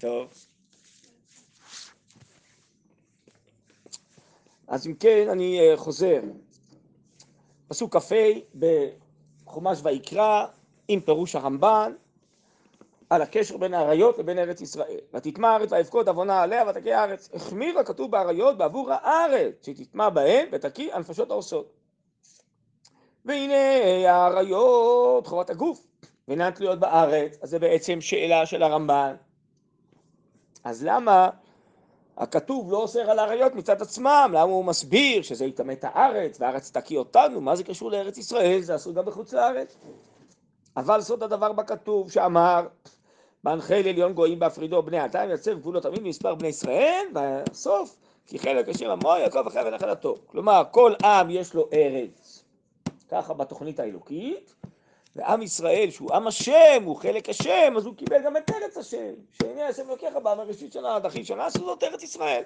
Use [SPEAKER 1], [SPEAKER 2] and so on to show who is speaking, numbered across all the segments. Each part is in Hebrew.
[SPEAKER 1] טוב. אז אם כן, אני אה, חוזר. פסוק כ"ה בחומש ויקרא, עם פירוש הרמב"ן, על הקשר בין האריות לבין ארץ ישראל. ותטמע הארץ ויבכות עוונה עליה ותקיא הארץ. החמיר הכתוב באריות בעבור הארץ, שתטמע בהן ותקיא הנפשות העושות. והנה האריות חובת הגוף, ואינן תלויות בארץ, אז זה בעצם שאלה של הרמב"ן. אז למה הכתוב לא אוסר על האריות מצד עצמם? למה הוא מסביר שזה יטמא את הארץ והארץ תקיא אותנו? מה זה קשור לארץ ישראל? זה אסור גם בחוץ לארץ. אבל סוד הדבר בכתוב שאמר בהנחי לעליון גויים בהפרידו בני עתיים יצר גבולות עמים במספר בני ישראל והסוף כי חלק השם עמו יעקב אחרי ונחלתו כלומר כל עם יש לו ארץ ככה בתוכנית האלוקית ועם ישראל שהוא עם השם הוא חלק השם אז הוא קיבל גם את ארץ השם שהנה השם לוקח בה מראשית שנה עד אחי שנה שזאת ארץ ישראל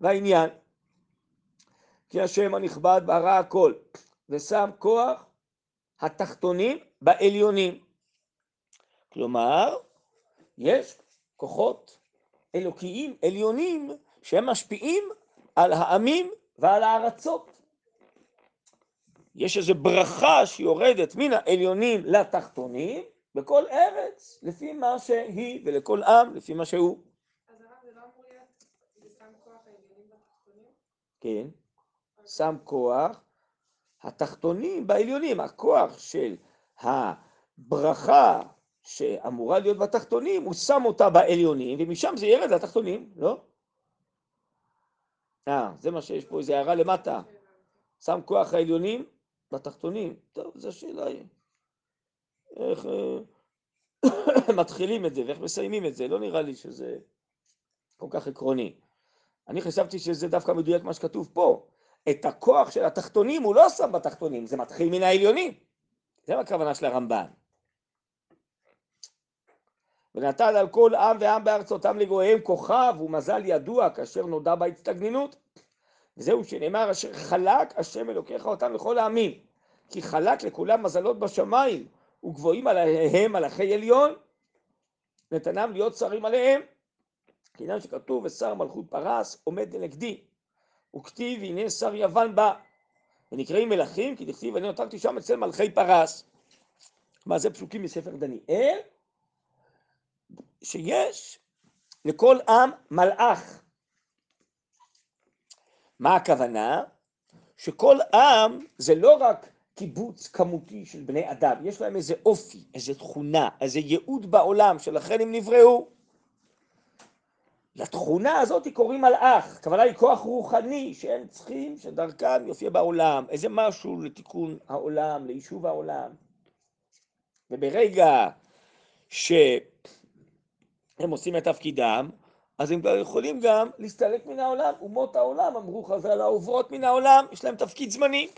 [SPEAKER 1] והעניין כי השם הנכבד ברא הכל ושם כוח התחתונים בעליונים כלומר, יש כוחות אלוקיים עליונים שהם משפיעים על העמים ועל הארצות. יש איזו ברכה שיורדת מן העליונים לתחתונים בכל ארץ, לפי מה שהיא, ולכל עם, לפי מה שהוא.
[SPEAKER 2] אז הרב, זה לא אמור להיות, שם כוח העליונים בתחתונים?
[SPEAKER 1] כן, שם כוח התחתונים בעליונים, הכוח של הברכה שאמורה להיות בתחתונים, הוא שם אותה בעליונים, ומשם זה ירד לתחתונים, לא? אה, זה מה שיש פה, איזה הערה למטה. שם כוח העליונים בתחתונים. טוב, זו שאלה איך אה, מתחילים את זה ואיך מסיימים את זה. לא נראה לי שזה כל כך עקרוני. אני חשבתי שזה דווקא מדויק מה שכתוב פה. את הכוח של התחתונים הוא לא שם בתחתונים, זה מתחיל מן העליונים. זה הכוונה של הרמב"ן. ונתן על כל עם ועם בארצותם לגויהם כוכב ומזל ידוע כאשר נודע בהצטגנינות. וזהו שנאמר אשר חלק השם אלוקיך אותם לכל העמים כי חלק לכולם מזלות בשמיים וגבוהים עליהם מלאכי עליון נתנם להיות שרים עליהם. כעניין שכתוב ושר מלכות פרס עומד לנגדי וכתיב הנה שר יוון בא. ונקראים מלכים כי דכתיב אני נותרתי שם אצל מלכי פרס. מה זה פסוקים מספר דניאל? שיש לכל עם מלאך. מה הכוונה? שכל עם זה לא רק קיבוץ כמותי של בני אדם, יש להם איזה אופי, איזה תכונה, איזה ייעוד בעולם, שלכן הם נבראו. לתכונה הזאת קוראים מלאך, הכוונה היא כוח רוחני שהם צריכים שדרכם יופיע בעולם, איזה משהו לתיקון העולם, ליישוב העולם. וברגע ש... הם עושים את תפקידם, אז הם כבר יכולים גם להסתלק מן העולם. אומות העולם, אמרו חז"ל, העוברות מן העולם, יש להם תפקיד זמני.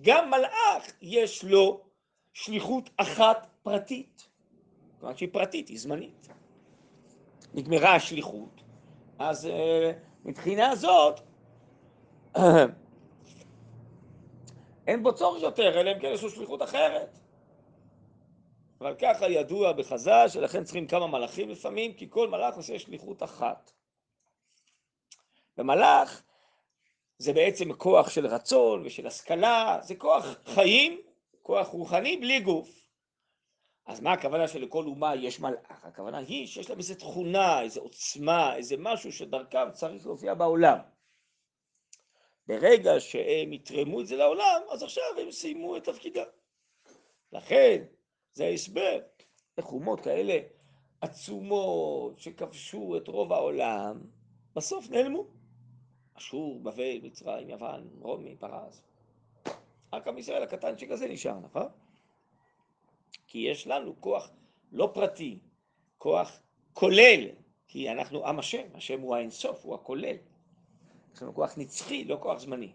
[SPEAKER 1] גם מלאך יש לו שליחות אחת פרטית. כלומר שהיא פרטית, היא זמנית. נגמרה השליחות, אז uh, מבחינה זאת אין בו צורך יותר, אלא אם כן יש לו שליחות אחרת. אבל ככה ידוע בחז"ל, שלכן צריכים כמה מלאכים לפעמים, כי כל מלאך עושה שליחות אחת. ומלאך זה בעצם כוח של רצון ושל השכלה, זה כוח חיים, כוח רוחני בלי גוף. אז מה הכוונה שלכל אומה יש מלאך? הכוונה היא שיש להם איזו תכונה, איזו עוצמה, איזה משהו שדרכם צריך להופיע בעולם. ברגע שהם יתרמו את זה לעולם, אז עכשיו הם סיימו את תפקידם. לכן, זה ההסבר. איך אומות כאלה עצומות שכבשו את רוב העולם, בסוף נעלמו. אשור, בבל, מצרים, יוון, רומי, פרס. רק עם ישראל הקטנצ'יק הזה נשאר, נכון? כי יש לנו כוח לא פרטי, כוח כולל, כי אנחנו עם השם, השם הוא האינסוף, הוא הכולל. יש לנו כוח נצחי, לא כוח זמני.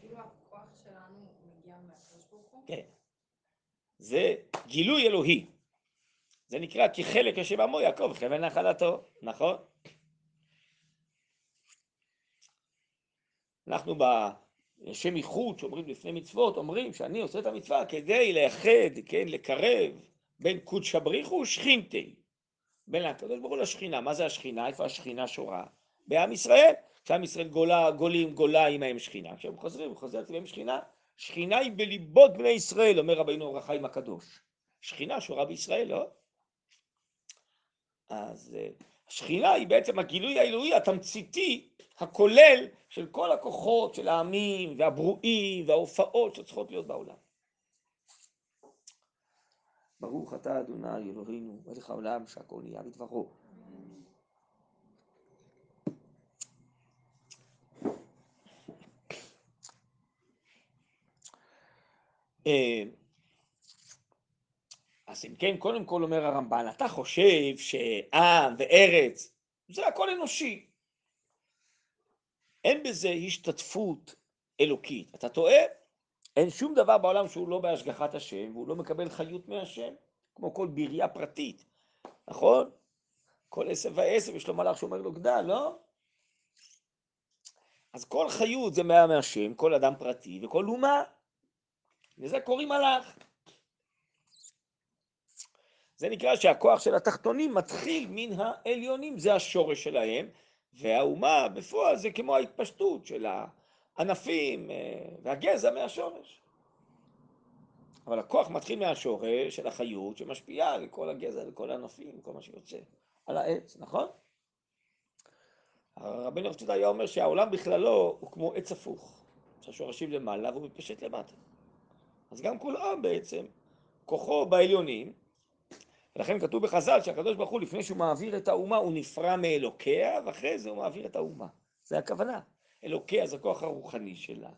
[SPEAKER 2] כאילו הכוח שלנו מגיע מהקדוש ברוך הוא?
[SPEAKER 1] כן. זה גילוי אלוהי. זה נקרא כי חלק השם עמו יעקב חבל נחלתו, נכון? אנחנו לשם ייחוד שאומרים לפני מצוות, אומרים שאני עושה את המצווה כדי לייחד, כן, לקרב בין קודשא בריחו ושכינתי, בין הקדוש ברוך הוא לשכינה. מה זה השכינה? איפה השכינה שורה? בעם ישראל. כשעם ישראל גולה, גולים, גולה עמהם שכינה. כשהם חוזרים, חוזרת עמהם שכינה, שכינה היא בליבות בני ישראל, אומר רבינו אור החיים הקדוש. שכינה שורה בישראל, לא? אז אה, השכינה היא בעצם הגילוי האלוהי התמציתי, הכולל של כל הכוחות של העמים והברואים וההופעות שצריכות להיות בעולם. ברוך אתה אדוני אלוהינו מלך העולם שהכל נהיה בדברו. אז אם כן, קודם כל אומר הרמב"ן, אתה חושב שעם וארץ זה הכל אנושי. אין בזה השתתפות אלוקית. אתה טועה? אין שום דבר בעולם שהוא לא בהשגחת השם, והוא לא מקבל חיות מהשם, כמו כל בריאה פרטית, נכון? כל עשב ועשב יש לו מלאך שאומר לו גדל, לא? אז כל חיות זה מה מהשם, כל אדם פרטי וכל אומה. לזה קוראים מלאך. זה נקרא שהכוח של התחתונים מתחיל מן העליונים, זה השורש שלהם, והאומה בפועל זה כמו ההתפשטות של הענפים אה, והגזע מהשורש. אבל הכוח מתחיל מהשורש של החיות שמשפיעה על כל הגזע, לכל הענפים, כל מה שיוצא על העץ, נכון? רבינו הרב היה אומר שהעולם בכללו הוא כמו עץ הפוך, שהשורשים למעלה והוא מתפשט למטה. אז גם כל עם בעצם, כוחו בעליונים, ולכן כתוב בחז"ל שהקדוש ברוך הוא לפני שהוא מעביר את האומה הוא נפרע מאלוקיה ואחרי זה הוא מעביר את האומה. זה הכוונה. אלוקיה זה הכוח הרוחני שלה.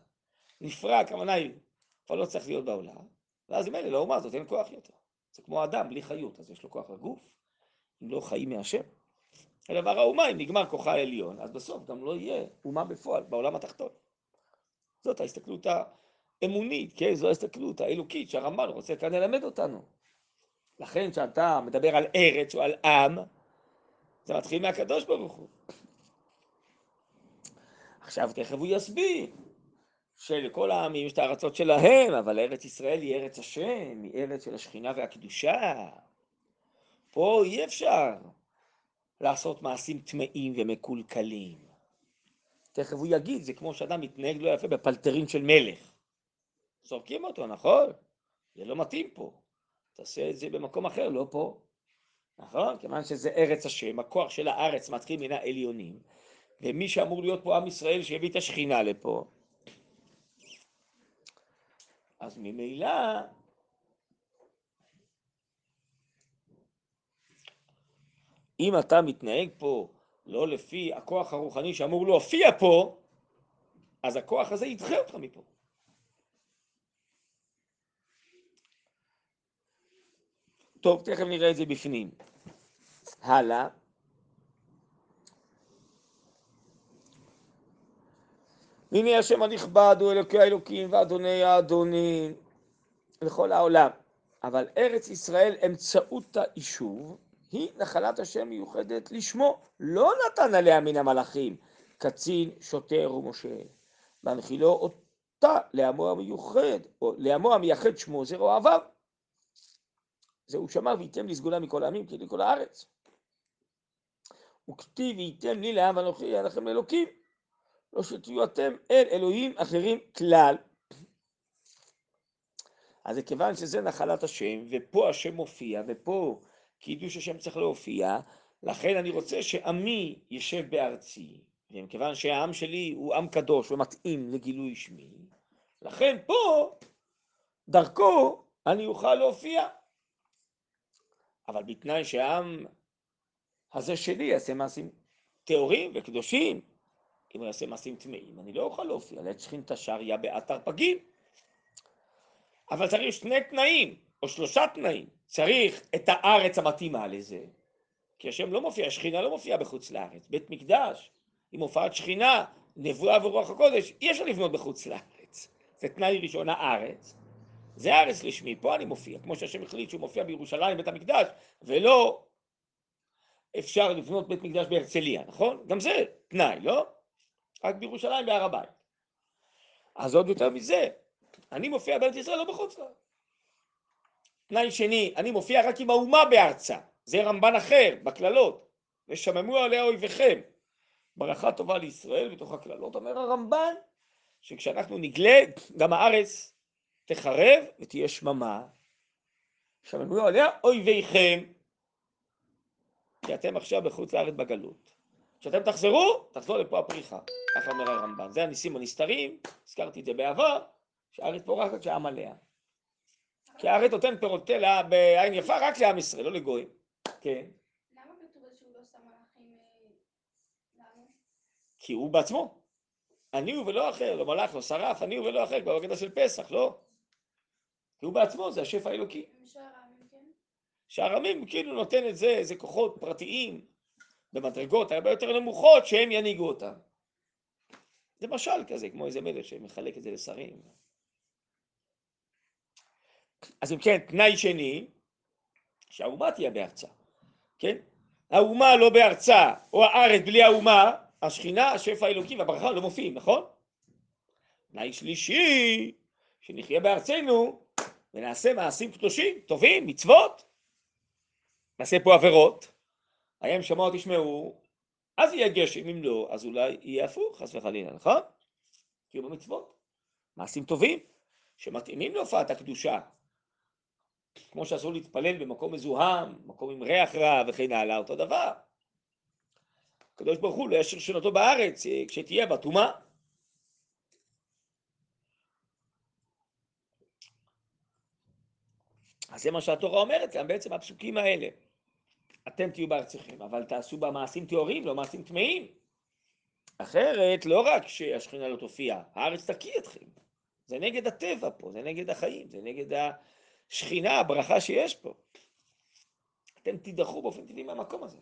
[SPEAKER 1] נפרע הכוונה היא, כבר לא צריך להיות בעולם, ואז אם אלה לאומה הזאת אין כוח יותר. זה כמו אדם בלי חיות, אז יש לו כוח לגוף, אם לא חיים מהשם. הדבר האומה, אם נגמר כוחה העליון, אז בסוף גם לא יהיה אומה בפועל בעולם התחתון. זאת ההסתכלות האמונית, כן? זו ההסתכלות האלוקית שהרמב"ן רוצה כאן ללמד אותנו. לכן כשאתה מדבר על ארץ או על עם, זה מתחיל מהקדוש ברוך הוא. עכשיו תכף הוא יסביר שלכל העמים יש את הארצות שלהם, אבל ארץ ישראל היא ארץ השם, היא ארץ של השכינה והקדושה. פה אי אפשר לעשות מעשים טמאים ומקולקלים. תכף הוא יגיד, זה כמו שאדם מתנהג לא יפה בפלטרין של מלך. זורקים אותו, נכון? זה לא מתאים פה. תעשה את זה במקום אחר, לא פה. נכון? כיוון שזה ארץ השם, הכוח של הארץ מתחיל מן העליונים, ומי שאמור להיות פה עם ישראל שיביא את השכינה לפה, אז ממילא אם אתה מתנהג פה לא לפי הכוח הרוחני שאמור להופיע פה, אז הכוח הזה ידחה אותך מפה. טוב, תכף נראה את זה בפנים. הלאה. הנה השם הנכבד הוא אלוקי האלוקים ואדוני האדונים לכל העולם. אבל ארץ ישראל אמצעות היישוב היא נחלת השם מיוחדת לשמו. לא נתן עליה מן המלאכים קצין, שוטר ומשה. והנחילו אותה לעמו המיוחד, או לעמו המייחד שמו זרוע אוהביו. זה הוא שמר וייתם לי סגולה מכל העמים כי לי כל הארץ. וכתיב וייתם לי לעם אנוכי יהיה לכם אלוקים. לא שתהיו אתם אל אלוהים אחרים כלל. אז זה כיוון שזה נחלת השם, ופה השם מופיע, ופה קידוש השם צריך להופיע, לכן אני רוצה שעמי ישב בארצי, ומכיוון שהעם שלי הוא עם קדוש ומתאים לגילוי שמי, לכן פה, דרכו, אני אוכל להופיע. אבל בתנאי שהעם הזה שלי יעשה מעשים טהורים וקדושים. אם הוא יעשה מעשים טמאים, אני לא אוכל להופיע לעת שכינת השריה באתר פגים. אבל צריך שני תנאים, או שלושה תנאים. צריך את הארץ המתאימה לזה, כי השם לא מופיע, שכינה לא מופיעה בחוץ לארץ. בית מקדש, עם הופעת שכינה, נבואה ורוח הקודש, אי אפשר לבנות בחוץ לארץ. זה תנאי ראשון, הארץ. זה הארץ לשמי, פה אני מופיע, כמו שהשם החליט שהוא מופיע בירושלים, בית המקדש, ולא אפשר לבנות בית מקדש בהרצליה, נכון? גם זה תנאי, לא? רק בירושלים בהר הבית. אז עוד יותר מזה, אני מופיע בארץ ישראל, לא בחוץ לארץ. תנאי שני, אני מופיע רק עם האומה בארצה, זה רמב"ן אחר, בקללות, ושממו עליה אויביכם. ברכה טובה לישראל בתוך הקללות, אומר הרמב"ן, שכשאנחנו נגלה, גם הארץ תחרב ותהיה שממה. שממו עליה אויביכם, כי אתם עכשיו בחוץ לארץ בגלות. כשאתם תחזרו, תחזור לפה הפריחה, ככה אומר הרמב"ן. זה הניסים הנסתרים, הזכרתי את זה בעבר, שהארץ פורחת שהעם עליה. כי הארץ נותן פירותיה בעין יפה רק לעם ישראל, לא לגויים. כן.
[SPEAKER 2] לא אה?
[SPEAKER 1] כי הוא בעצמו. אני הוא ולא אחר, לא מלאך, לא שרף, אני הוא ולא אחר, כבר בקטע של פסח, לא? כי הוא בעצמו, זה השפע האלוקי.
[SPEAKER 2] משאר העמים כן?
[SPEAKER 1] כאילו נותן את זה, זה כוחות פרטיים במדרגות הרבה יותר נמוכות שהם ינהיגו אותם. זה משל כזה, כמו איזה מלך שמחלק את זה לשרים. אז אם כן, תנאי שני, שהאומה תהיה בארצה, כן? האומה לא בארצה, או הארץ בלי האומה, השכינה, השפע האלוקי והברכה לא מופיעים, נכון? תנאי שלישי, שנחיה בארצנו ונעשה מעשים קדושים, טובים, מצוות, נעשה פה עבירות, הים שמוע תשמעו, אז יהיה גשם, אם לא, אז אולי יהיה הפוך, חס וחלילה, נכון? תהיו במצוות, מעשים טובים, שמתאימים להופעת הקדושה, כמו שאסור להתפלל במקום מזוהם, מקום עם ריח רע וכן הלאה, אותו דבר. הקדוש ברוך הוא לא ישאיר שנותו בארץ כשתהיה בה. אז זה מה שהתורה אומרת כאן בעצם הפסוקים האלה. אתם תהיו בארציכם, אבל תעשו בה מעשים טהורים, לא מעשים טמאים. אחרת, לא רק שהשכינה לא תופיע, הארץ תקיא אתכם. זה נגד הטבע פה, זה נגד החיים, זה נגד השכינה, הברכה שיש פה. אתם תידחו באופן טבעי מהמקום הזה.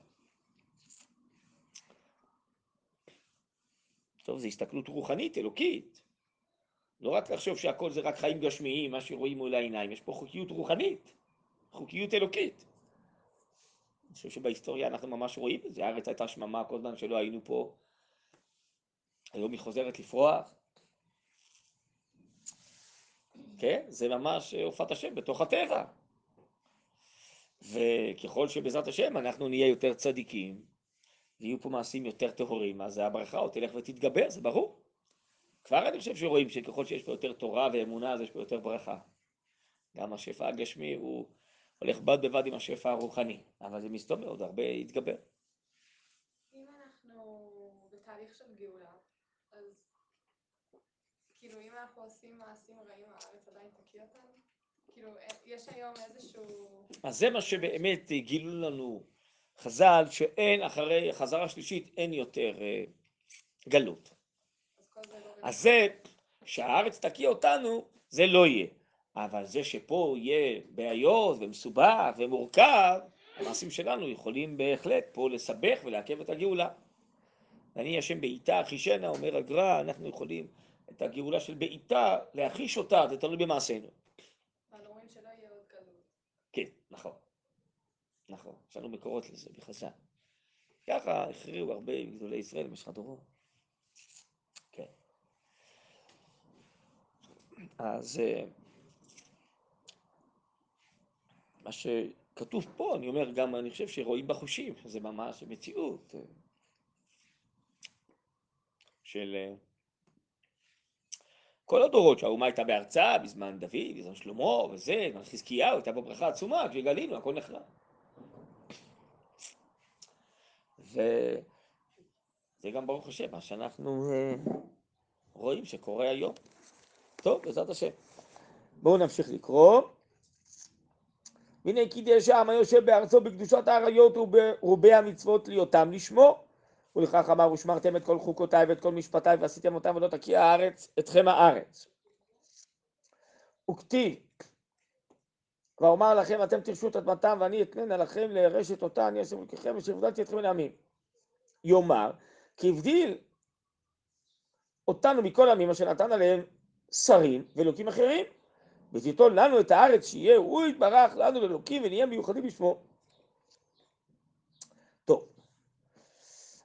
[SPEAKER 1] טוב, זו הסתכלות רוחנית, אלוקית. לא רק לחשוב שהכל זה רק חיים גשמיים, מה שרואים מול העיניים, יש פה חוקיות רוחנית, חוקיות אלוקית. אני חושב שבהיסטוריה אנחנו ממש רואים את זה, הארץ הייתה שממה כל זמן שלא היינו פה, היום היא חוזרת לפרוח. כן, זה ממש הופעת השם בתוך הטבע. וככל שבעזרת השם אנחנו נהיה יותר צדיקים, ויהיו פה מעשים יותר טהורים, אז הברכה עוד תלך ותתגבר, זה ברור. כבר אני חושב שרואים שככל שיש פה יותר תורה ואמונה, אז יש פה יותר ברכה. גם השפע הגשמי הוא הולך בד בבד עם השפע הרוחני, אבל זה מסתובב עוד הרבה יתגבר.
[SPEAKER 2] אם אנחנו בתהליך של גאולה, אז כאילו אם אנחנו עושים מעשים רעים, הארץ עדיין תקיא אותנו? כאילו, יש היום איזשהו...
[SPEAKER 1] אז זה מה שבאמת גילו לנו חז"ל, שאין אחרי החזרה השלישית אין יותר אה, גלות.
[SPEAKER 2] אז כל זה לא...
[SPEAKER 1] אז זה שהארץ תקיא אותנו, זה לא יהיה. אבל זה שפה יהיה בעיות ומסובך ומורכב, המעשים שלנו יכולים בהחלט פה לסבך ולעכב את הגאולה. ואני השם בעיטה אחישנה, אומר הגר"א, אנחנו יכולים את הגאולה של בעיטה, להחיש אותה, זה תלוי במעשינו. כן, נכון. נכון, יש לנו מקורות לזה בחז"ל. ככה הכריעו הרבה מגדולי ישראל במשך הדורות. אז אה, מה שכתוב פה, אני אומר גם, אני חושב שרואים בחושים, זה ממש מציאות אה, של אה, כל הדורות שהאומה הייתה בארצה, בזמן דוד, בזמן שלמה וזה, בזמן חזקיהו, הייתה פה ברכה עצומה, כשגלינו, הכל נחרב. וזה גם ברוך השם, מה שאנחנו רואים שקורה היום. טוב, בעזרת השם. בואו נמשיך לקרוא. והנה כי קידש העם היושב בארצו בקדושת האריות וברובי המצוות להיותם לשמו. ולכך אמר ושמרתם את כל חוקותיי ואת כל משפטיי ועשיתם אותם ולא תקיא הארץ אתכם הארץ. וכתיב ואומר לכם אתם תרשו את אדמתם ואני אתננה לכם לרשת אותה אני אשם אלוקיכם אשר הבדלתי אתכם אל העמים. יאמר כי הבדיל אותנו מכל העמים אשר נתן עליהם שרים ואלוקים אחרים ותיתון לנו את הארץ שיהיה הוא יתברך לנו לאלוקים ונהיה מיוחדים בשמו.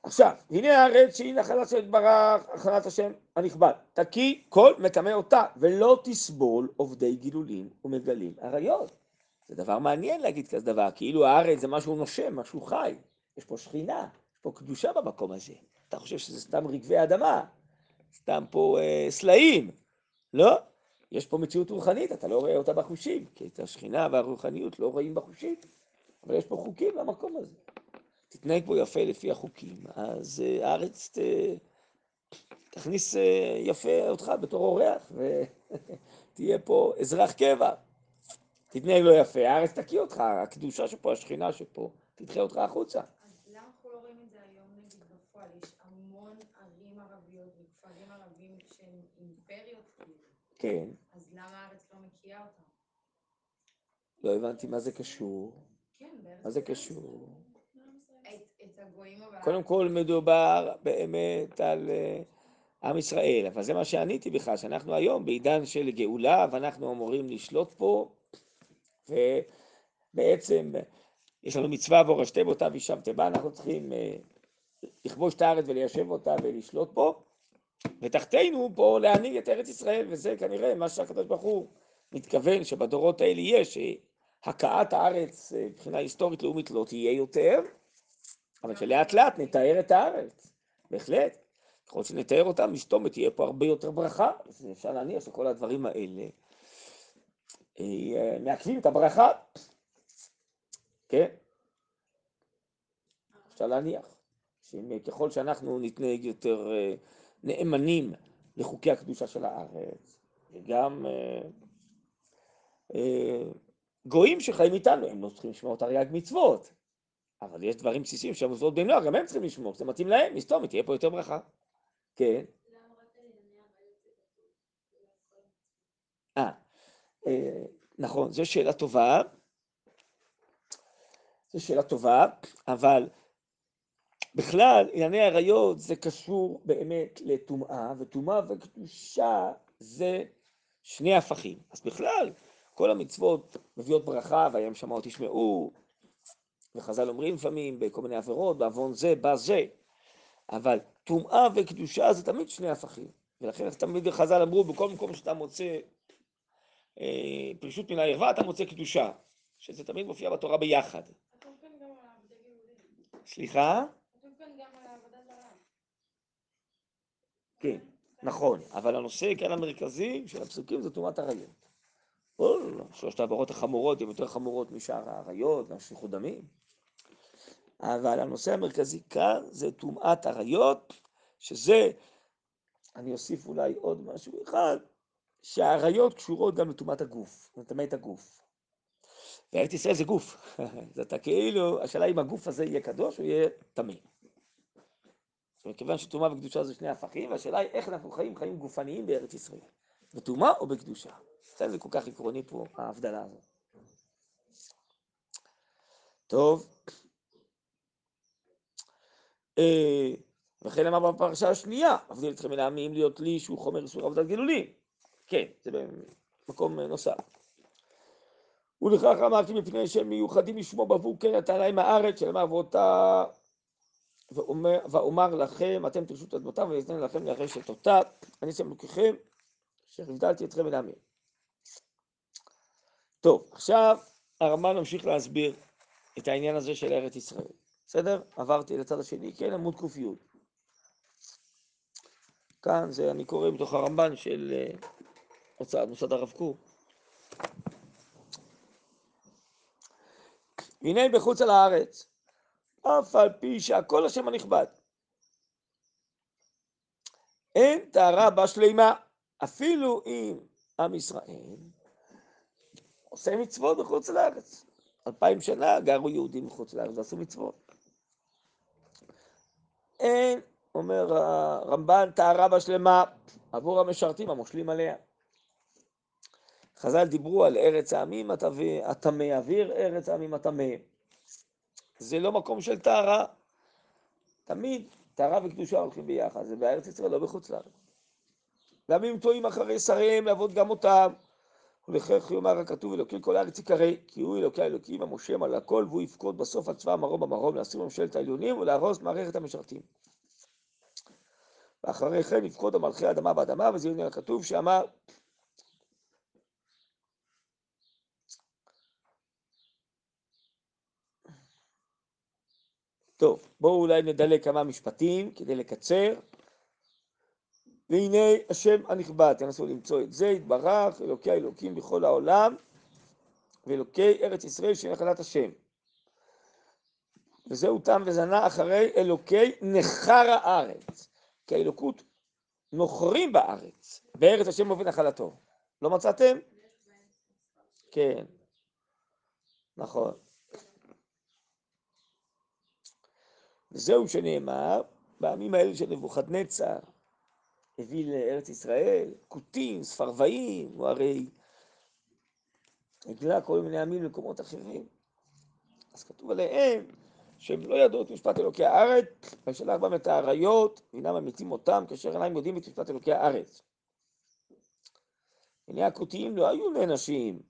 [SPEAKER 1] עכשיו, הנה הארץ שהיא נחלת של ברך, נחלת השם הנכבד. תקי כל מטמא אותה, ולא תסבול עובדי גילולים ומגלים עריות. זה דבר מעניין להגיד כזה דבר, כאילו הארץ זה משהו נושם, משהו חי. יש פה שכינה, יש פה קדושה במקום הזה. אתה חושב שזה סתם רגבי אדמה, סתם פה אה, סלעים. לא, יש פה מציאות רוחנית, אתה לא רואה אותה בחושים, כי את השכינה והרוחניות לא רואים בחושים, אבל יש פה חוקים למקום הזה. תתנהג פה יפה לפי החוקים, אז אה, הארץ ת... תכניס אה, יפה אותך בתור אורח, ותהיה פה אזרח קבע. תתנהג לא יפה, הארץ תקיא אותך, הקדושה שפה, השכינה שפה, תדחה אותך החוצה.
[SPEAKER 2] אז למה אנחנו לא רואים את זה היום נגיד בפועל? יש המון ערים ערביות וכפרים ערבים שהם אימפריות.
[SPEAKER 1] כן,
[SPEAKER 2] אז למה הארץ לא מקיאה אותם?
[SPEAKER 1] לא הבנתי מה זה קשור.
[SPEAKER 2] כן,
[SPEAKER 1] מה זה. קשור? קודם כל מדובר באמת על אה, עם ישראל, אבל זה מה שעניתי בכלל, שאנחנו היום בעידן של גאולה ואנחנו אמורים לשלוט פה, ובעצם יש לנו מצווה והורשתם אותה וישבתם בה, אנחנו צריכים אה, לכבוש את הארץ וליישב אותה ולשלוט פה, ותחתינו פה להנהיג את ארץ ישראל, וזה כנראה מה שהקדוש ברוך הוא מתכוון שבדורות האלה יש, שהכאת הארץ אה, מבחינה היסטורית לאומית לא תהיה יותר, אבל שלאט לאט נתאר את הארץ, בהחלט. ככל שנתאר אותה, משתומת תהיה פה הרבה יותר ברכה, אז אפשר להניח שכל הדברים האלה אה, מעכבים את הברכה, כן? אפשר להניח שככל שאנחנו נתנהג יותר אה, נאמנים לחוקי הקדושה של הארץ, וגם אה, אה, גויים שחיים איתנו, הם לא צריכים לשמור תרי"ג מצוות, אבל יש דברים בסיסיים שהמצוות בני נוער, גם הם צריכים לשמור, זה מתאים להם, מסתום, תהיה פה יותר ברכה. כן. אה, אה, נכון, זו שאלה טובה. זו שאלה טובה, אבל בכלל, ענייני עריות זה קשור באמת לטומאה, וטומאה וקדושה זה שני הפכים. אז בכלל, כל המצוות מביאות ברכה, והם שמעו תשמעו, וחז"ל אומרים לפעמים בכל מיני עבירות, בעוון זה, בא זה, אבל טומאה וקדושה זה תמיד שני הפכים, ולכן תמיד חז"ל אמרו, בכל מקום שאתה מוצא אה, פרישות מן הערווה, אתה מוצא קדושה, שזה תמיד מופיע בתורה ביחד. סליחה?
[SPEAKER 2] כתוב כאן גם על העבודה זרה.
[SPEAKER 1] כן, נכון, אבל הנושא כאן המרכזי של הפסוקים זה טומאת עריות. שלושת העבירות החמורות הן יותר חמורות משאר העריות, מהשפיכות דמים. אבל הנושא המרכזי כאן זה טומאת עריות, שזה, אני אוסיף אולי עוד משהו אחד, שהעריות קשורות גם לטומאת הגוף, לטמא את הגוף. וארץ ישראל זה גוף, אז אתה כאילו, השאלה אם הגוף הזה יהיה קדוש או יהיה טמא. מכיוון שטומאה וקדושה זה שני הפכים, והשאלה היא איך אנחנו חיים חיים גופניים בארץ ישראל, בטומאה או בקדושה. לכן זה כל כך עקרוני פה, ההבדלה הזאת. טוב. אה, וכן אמר בפרשה השנייה, אבדיל אתכם מן העמים להיות לי שהוא חומר איסור עבודת גילולים. כן, זה במקום נוסף. ולכך אמרתי מפני שהם מיוחדים לשמו בעבור כן נתן להם הארץ של אבותה ואומר, ואומר לכם אתם תרשו את אדמותיו ויתן לכם לרשת אותה אני שם לוקחכם אשר הבדלתי אתכם מן העמים. טוב, עכשיו הרמב"ן ממשיך להסביר את העניין הזה של ארץ ישראל. בסדר? עברתי לצד השני, כן, עמוד ק"י. כאן זה, אני קורא מתוך הרמב"ן של אה, הוצאת מוסד הרב קוק. והנה בחוץ על הארץ, אף על פי שהכל השם הנכבד. אין טהרה בה שלמה, אפילו אם עם ישראל עושה מצוות בחוץ לארץ. אלפיים שנה גרו יהודים בחוץ לארץ ועשו מצוות. אין, אומר הרמב"ן, טהרה בה שלמה עבור המשרתים המושלים עליה. חז"ל דיברו על ארץ העמים הטמא, אוויר ארץ העמים הטמא. זה לא מקום של טהרה. תמיד טהרה וקדושה הולכים ביחד, זה בארץ ישראל, לא בחוץ לארץ. גם אם טועים אחרי שריהם לעבוד גם אותם, ולכך יאמר הכתוב אלוקי כל הארץ יקרא, כי הוא אלוקי האלוקים המושם על הכל, והוא יפקוד בסוף על צבא המרום במרום להסיר ממשלת העליונים ולהרוס מערכת המשרתים. ואחרי כן יפקוד המלכי האדמה באדמה, וזה יהיה הכתוב שאמר טוב, בואו אולי נדלק כמה משפטים כדי לקצר. והנה השם הנכבד, תנסו למצוא את זה, יתברך, אלוקי האלוקים בכל העולם, ואלוקי ארץ ישראל שנחלת השם. וזהו תם וזנה אחרי אלוקי נכר הארץ, כי האלוקות נוכרים בארץ, בארץ השם מוביל נחלתו. לא מצאתם? כן, נכון. וזהו שנאמר, בימים האלה של נבוכדנצר, הביא לארץ ישראל, כותים, ספרבאים, הוא הרי הגלה כל מיני עמים למקומות אחרים. אז כתוב עליהם שהם לא ידעו את משפט אלוקי הארץ, וישלח בהם את האריות, והנם ממיתים אותם, כאשר אינם יודעים את משפט אלוקי הארץ. הנה הכותיים לא היו נענשים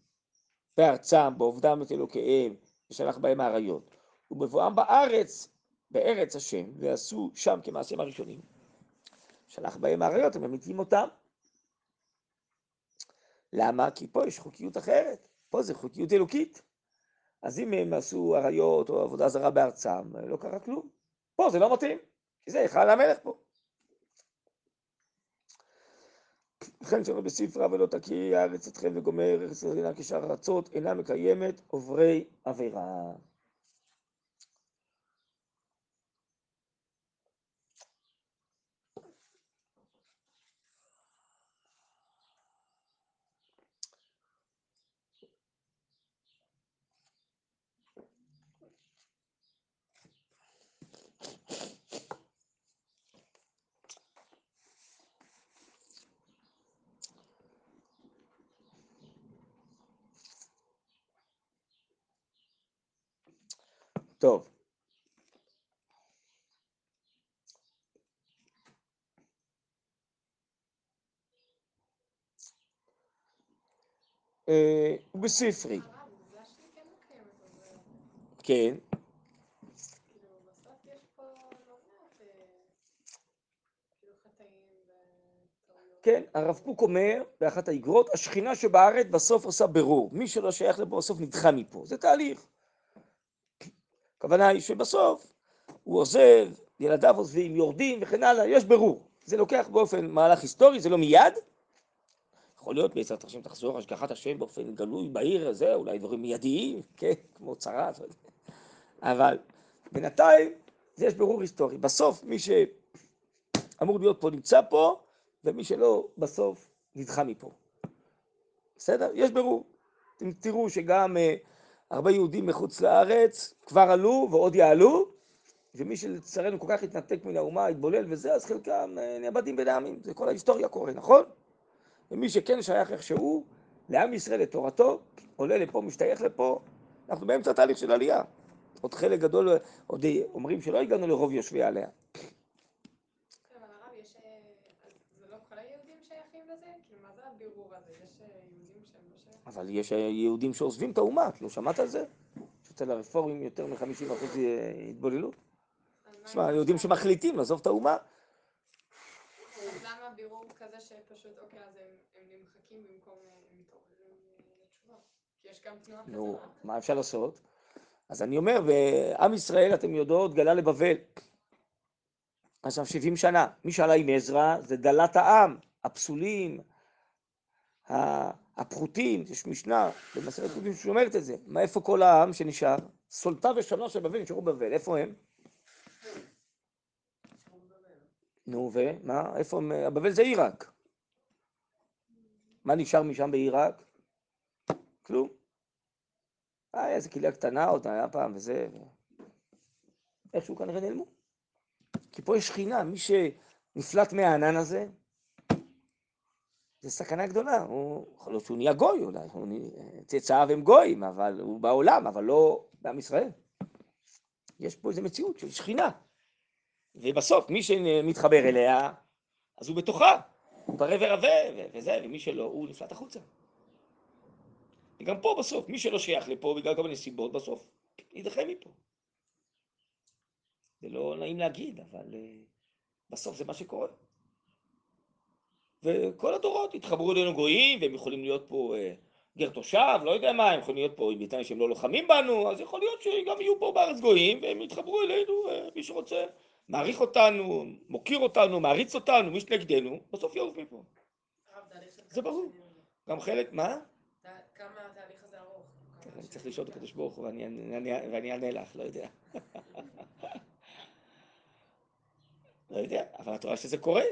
[SPEAKER 1] בארצם, בעובדם את אלוקיהם, ושלח בהם האריות. ובבואם בארץ, בארץ השם, ועשו שם כמעשיהם הראשונים. שלח בהם האריות, הם ממיתים אותם. למה? כי פה יש חוקיות אחרת, פה זה חוקיות אלוקית. אז אם הם עשו אריות או עבודה זרה בארצם, לא קרה כלום. פה זה לא מתאים, כי זה היכל המלך פה. וכן שלא בספרה ולא תקיא הארץ אתכם וגומר ארץ אינה כשאר ארצות, אינה מקיימת עוברי עבירה. טוב. אה, ובספרי.
[SPEAKER 2] הרב, עובדה שהיא כן מקיימת את זה.
[SPEAKER 1] כן,
[SPEAKER 2] כאילו, בסוף יש פה לא מעט, אה, כאילו, חטאים וטעויות.
[SPEAKER 1] כן, הרב קוק אומר באחת האגרות, השכינה שבארץ בסוף עושה ברור. מי שלא שייך לפה בסוף נדחה מפה. זה תהליך. הכוונה היא שבסוף הוא עוזב, ילדיו עוזבים, יורדים וכן הלאה, יש ברור. זה לוקח באופן מהלך היסטורי, זה לא מיד. יכול להיות בעזרת השם תחזור השגחת השם באופן גלוי בעיר הזה, אולי דברים מיידיים, כן, כמו צרת, אבל בינתיים זה יש ברור היסטורי. בסוף מי שאמור להיות פה נמצא פה, ומי שלא בסוף נדחה מפה. בסדר? יש ברור. אתם תראו שגם אה, הרבה יהודים מחוץ לארץ כבר עלו ועוד יעלו, ומי שלצערנו כל כך התנתק מן האומה, התבולל וזה, אז חלקם אה, נאבדים בין העמים. זה כל ההיסטוריה קורה, נכון? ומי שכן שייך איכשהו לעם ישראל, לתורתו, עולה לפה, משתייך לפה, אנחנו באמצע תהליך של עלייה. עוד חלק גדול, עוד אומרים שלא הגענו לרוב יושבי עליה.
[SPEAKER 2] כן, אבל הרב, יש... אה, אז זה לא כל היהודים שייכים לזה? כאילו, מה זה הבירור הזה? יש אה, יהודים שהם לא שייכים?
[SPEAKER 1] אבל יש יהודים שעוזבים את האומה, לא שמעת על זה? שאצל הרפורמים יותר מ-50% התבוללות?
[SPEAKER 2] אז מה
[SPEAKER 1] תשמע, יהודים שמחליטים לעזוב את האומה,
[SPEAKER 2] אז למה בירור כזה שפשוט, אוקיי, אז הם נמחקים במקום אה, הם מתעוררים אה, לתשובה? כי יש גם תנועה כזאת.
[SPEAKER 1] נו, מה אפשר לעשות? אז אני אומר, ועם ישראל, אתם יודעות, גלה לבבל. עכשיו 70 שנה. מי שעלה עם עזרא זה דלת העם, הפסולים, ה- הפחותים, יש משנה במסכת קודשים שאומרת את זה. מה, איפה כל העם שנשאר? סולתה ושנה של בבל נשארו בבל, איפה הם? נו, ומה? איפה הם? הבבל זה עיראק. מה נשאר משם בעיראק? כלום. אה, איזה קהילה קטנה עוד היה פעם וזה. איכשהו כנראה נעלמו. כי פה יש שכינה, מי שנפלט מהענן הזה, זה סכנה גדולה. הוא, יכול להיות שהוא נהיה גוי אולי, הוא נהיה- צאצאיו הם גויים, אבל הוא בעולם, אבל לא בעם ישראל. יש פה איזו מציאות של שכינה. ובסוף, מי שמתחבר אליה, אז הוא בתוכה. הוא פרה ורבה, וזה, ומי שלא, הוא נפלט החוצה. וגם פה בסוף, מי שלא שייך לפה בגלל כל מיני סיבות, בסוף יידחה מפה. זה לא נעים להגיד, אבל uh, בסוף זה מה שקורה. וכל הדורות התחברו אלינו גויים, והם יכולים להיות פה uh, גר תושב, לא יודע מה, הם יכולים להיות פה, בתנאי שהם לא לוחמים בנו, אז יכול להיות שגם יהיו פה בארץ גויים, והם יתחברו אלינו, uh, מי שרוצה, מעריך אותנו, מוקיר אותנו, מעריץ אותנו, מי שנגדנו, בסוף יעוף מפה. זה ברור. גם חלק, מה?
[SPEAKER 2] כמה התהליך הזה ארוך?
[SPEAKER 1] אני צריך לשאול את הקדוש ברוך הוא ואני אענה לך, לא יודע. לא יודע, אבל את רואה שזה קורה.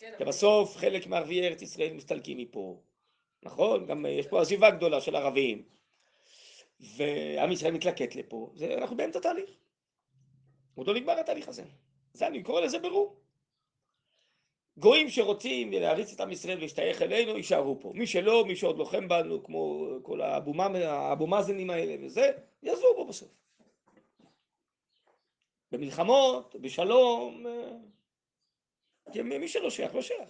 [SPEAKER 2] כן,
[SPEAKER 1] כי בסוף חלק מערביי ארץ ישראל מסתלקים מפה, נכון? גם יש פה עזיבה גדולה של ערבים, ועם ישראל מתלקט לפה, זה, אנחנו באמצע תהליך. עוד לא נגמר התהליך הזה. זה אני קורא לזה ברור. גויים שרוצים להריץ את עם ישראל ולהשתייך אלינו, יישארו פה. מי שלא, מי שעוד לוחם בנו, כמו כל האבו מאזנים האלה וזה, יעזבו פה בסוף. במלחמות, בשלום, אה, מי שלא שייך, לא שייך.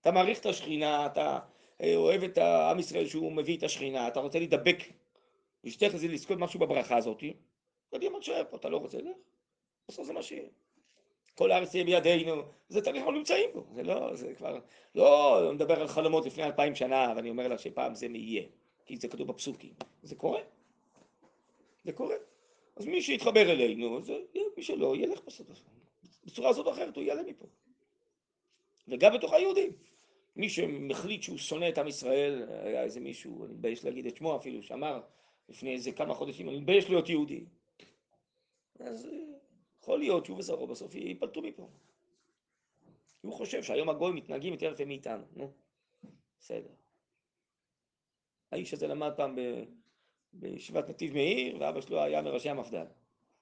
[SPEAKER 1] אתה מעריך את השכינה, אתה אה, אוהב את העם ישראל שהוא מביא את השכינה, אתה רוצה להידבק, להשתייך לזה, לזכות משהו בברכה הזאת, קדימה תשאר פה, אתה לא רוצה, לך. בסוף זה מה שיהיה. כל הארץ תהיה בידינו, זה תהליך אנחנו נמצאים בו, זה לא, זה כבר, לא מדבר על חלומות לפני אלפיים שנה, ואני אומר לה שפעם זה יהיה, כי זה כתוב בפסוקים, זה קורה, זה קורה. אז מי שיתחבר אלינו, זה, מי שלא, ילך בסוף, בצורה הזאת או אחרת, הוא יעלה מפה. וגם בתוך היהודים. מי שמחליט שהוא שונא את עם ישראל, היה איזה מישהו, אני מתבייש להגיד את שמו אפילו, שאמר לפני איזה כמה חודשים, אני מתבייש להיות יהודי. אז יכול להיות שהוא וזרעו בסוף ייפלטו מפה. הוא חושב שהיום הגויים מתנהגים יותר יפה מאיתנו, נו, בסדר. האיש הזה למד פעם בישיבת נתיב מאיר, ואבא שלו היה מראשי המפד"ל.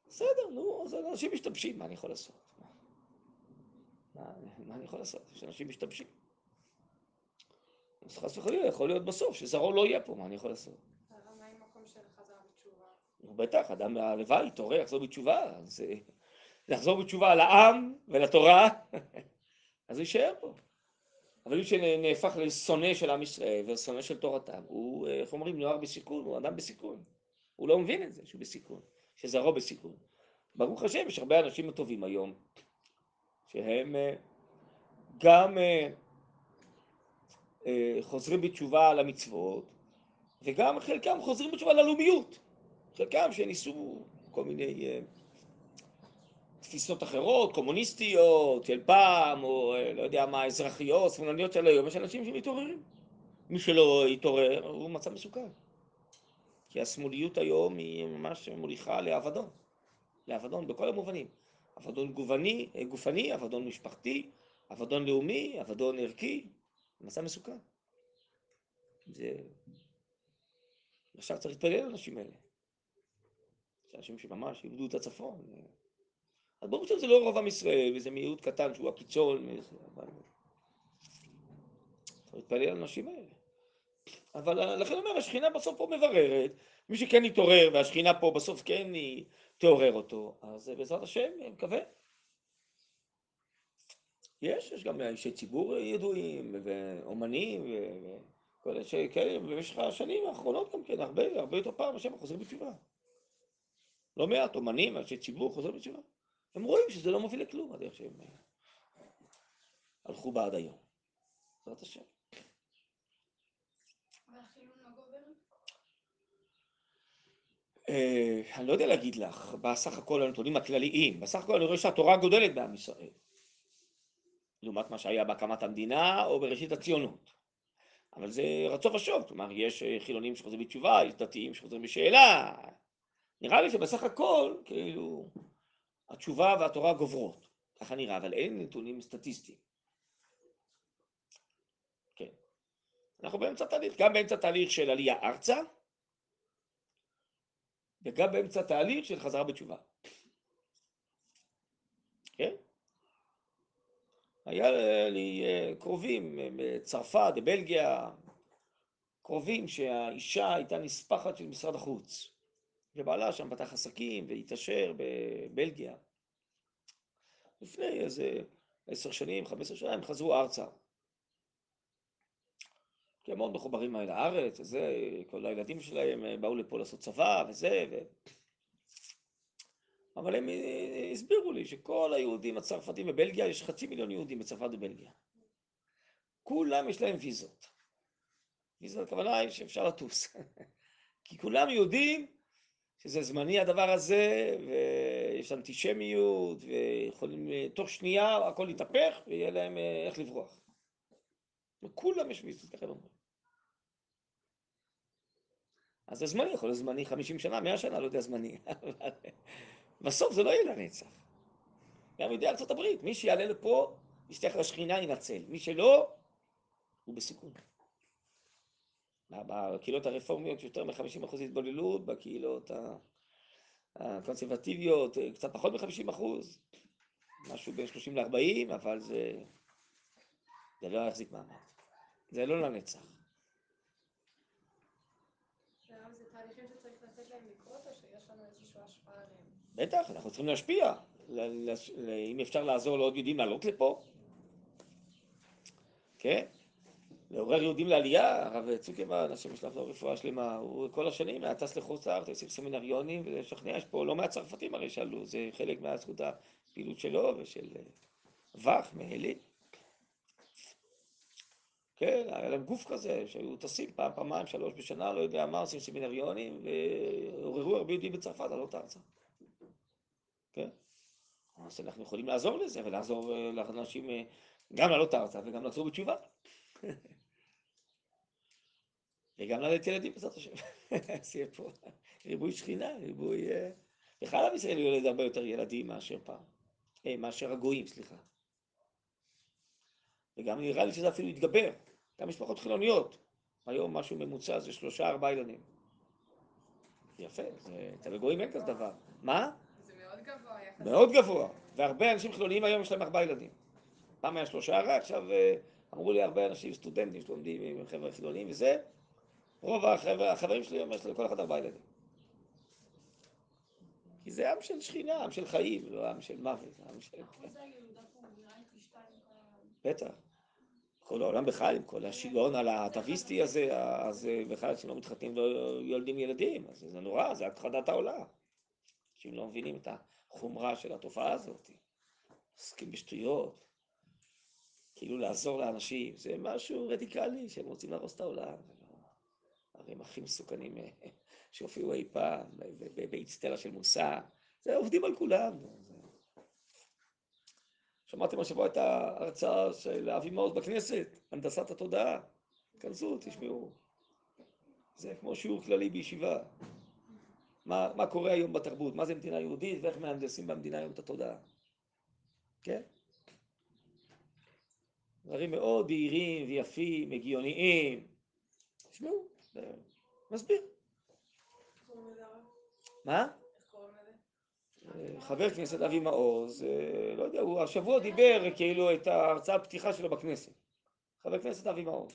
[SPEAKER 1] בסדר, נו, אז אנשים משתמשים, מה אני יכול לעשות? מה, מה אני יכול לעשות? יש אנשים משתמשים. אז חס וחלילה, יכול להיות בסוף שזרעו לא יהיה פה, מה אני יכול לעשות?
[SPEAKER 2] מה
[SPEAKER 1] בטח, אדם הלוואי, יתעורר, יחזור בתשובה. אז לחזור בתשובה לעם ולתורה, אז הוא יישאר פה. אבל מי שנהפך לשונא של עם ישראל ושונא של תורתם, הוא, איך אומרים, נוער בסיכון, הוא אדם בסיכון. הוא לא מבין את זה שהוא בסיכון, שזרעו בסיכון. ברוך השם, יש הרבה אנשים טובים היום, שהם אה, גם אה, אה, חוזרים בתשובה על המצוות, וגם חלקם חוזרים בתשובה ללאומיות. חלקם שניסו כל מיני תפיסות אחרות, קומוניסטיות של פעם, או לא יודע מה, אזרחיות, שמאלניות של היום, יש אנשים שמתעוררים. מי שלא יתעורר הוא מצב מסוכן. כי השמאליות היום היא ממש מוליכה לאבדון. לאבדון בכל המובנים. אבדון גופני, אה, גופני, אבדון משפחתי, אבדון לאומי, אבדון ערכי. מצב מסוכן. זה... עכשיו צריך להתפלל לאנשים האלה. יש אנשים שממש איבדו את הצפון. אז ברור שזה לא רוב עם ישראל, וזה מיעוט קטן שהוא הקיצון, אבל... צריך להתפלל על האנשים האלה. אבל לכן אומר, השכינה בסוף פה מבררת, מי שכן יתעורר, והשכינה פה בסוף כן היא תעורר אותו, אז בעזרת השם, אני מקווה. יש, יש גם אנשי ציבור ידועים, ואומנים, וכל אלה שכאלה, במשך השנים האחרונות גם כן, הרבה, הרבה יותר פעם, השם חוזרים בתשובה. לא מעט אומנים, אנשי ציבור חוזרים בתשובה. הם רואים שזה לא מוביל לכלום, הדרך שהם הלכו בה עד היום. בעזרת השם. אה, אני לא יודע להגיד לך, בסך הכל הנתונים הכלליים, בסך הכל אני רואה שהתורה גודלת בעם ישראל, לעומת מה שהיה בהקמת המדינה או בראשית הציונות. אבל זה רצו ושוב, כלומר יש חילונים שחוזרים בתשובה, יש דתיים שחוזרים בשאלה. נראה לי שבסך הכל, כאילו, התשובה והתורה גוברות, ככה נראה, אבל אין נתונים סטטיסטיים. כן. אנחנו באמצע תהליך, גם באמצע תהליך של עלייה ארצה, וגם באמצע תהליך של חזרה בתשובה. כן? היה לי אה, קרובים אה, בצרפת, בבלגיה, קרובים שהאישה הייתה נספחת של משרד החוץ. ובעלה שם פתח עסקים והתעשר בבלגיה. לפני איזה עשר שנים, חמש עשרה שנה, הם חזרו ארצה. כי הם מאוד מחוברים לארץ, וזה, כל הילדים שלהם אה, באו לפה לעשות צבא, וזה, ו... אבל הם אה, הסבירו לי שכל היהודים הצרפתים בבלגיה, יש חצי מיליון יהודים בצרפת ובלגיה. כולם יש להם ויזות. ויזות הכוונה היא שאפשר לטוס. כי כולם יודעים שזה זמני הדבר הזה, ויש אנטישמיות, ויכולים תוך שנייה הכל להתהפך, ויהיה להם אה, איך לברוח. וכולם יש ויזות, ככה הם אומרים. אז זה זמני, יכול להיות זמני 50 שנה, 100 שנה, לא יודע זמני. בסוף זה לא יהיה לנצח. גם יהודי ארצות הברית, מי שיעלה לפה, ישתייך לשכינה, ינצל. מי שלא, הוא בסיכון. בקהילות הרפורמיות יותר מ-50% התבוללות, בקהילות הקונסרבטיביות קצת פחות מ-50%, משהו בין 30 ל-40, אבל זה, זה לא יחזיק מעמד. זה לא לנצח.
[SPEAKER 2] זה תהליכים שצריך לתת להם לקרות, או שיש לנו איזושהי השפעה עליהם?
[SPEAKER 1] בטח, אנחנו צריכים להשפיע. אם אפשר לעזור לעוד יהודים לעלות לפה, כן? לעורר יהודים לעלייה, הרב צוקרמן, השם ישלח לו רפואה שלמה, הוא כל השנים היה טס לחוץ לארץ, עושים סמינריונים ולשכנע, יש פה לא מעט צרפתים הרי שעלו, זה חלק מהזכות הפעילות שלו ושל וך, מאלי. כן, היה להם גוף כזה, שהיו טסים פעם, פעמיים, שלוש בשנה, לא יודע מה, עושים סמינריונים, ועוררו הרבה יהודים בצרפת לעלות ארצה. כן? אז אנחנו יכולים לעזור לזה, ולעזור לאנשים גם לעלות ארצה וגם לחזור בתשובה. וגם ללדת ילדים בעזרת השם. אז יהיה פה ריבוי שכינה, ריבוי... בכלל עם ישראל יולד הרבה יותר ילדים מאשר פעם. אה, מאשר הגויים, סליחה. וגם נראה לי שזה אפילו יתגבר. גם משפחות חילוניות. היום משהו ממוצע זה שלושה, ארבעה ילדים. יפה, אצל הגויים אין כזה דבר. מה?
[SPEAKER 2] מאוד גבוה יחסית.
[SPEAKER 1] מאוד גבוה. והרבה אנשים חילוניים היום יש להם ארבעה ילדים. פעם היה שלושה רק, עכשיו אמרו לי הרבה אנשים, סטודנטים שלומדים עם חבר'ה חילוניים וזה, רוב החבר, החברים שלי אומר שלכל אחד ארבעה ילדים. כי זה עם של שכינה, עם של חיים, לא עם של מוות, עם של... בטח. כל העולם בכלל, עם כל השיגעון על האטביסטי הזה, אז בכלל שלא מתחתנים לא יולדים ילדים, אז זה נורא, זה הכחדת העולם. אנשים לא מבינים את החומרה של התופעה הזאת. עוסקים בשטויות. כאילו לעזור לאנשים, זה משהו רדיקלי, שהם רוצים להרוס את העולם. הרי הם הכי מסוכנים שהופיעו אי פעם, באצטלה של מוסר. זה עובדים על כולם. שמעתם השבוע את ההרצאה של אבי מעוז בכנסת, הנדסת התודעה. כנסו, תשמעו. זה כמו שיעור כללי בישיבה. מה, מה קורה היום בתרבות, מה זה מדינה יהודית ואיך מהנדסים במדינה היום את התודעה. כן? דברים מאוד בהירים ויפים, הגיוניים. תשמעו, מסביר. מה? חבר כנסת אבי מעוז, לא יודע, הוא השבוע דיבר כאילו את ההרצאה הפתיחה שלו בכנסת. חבר כנסת אבי מעוז.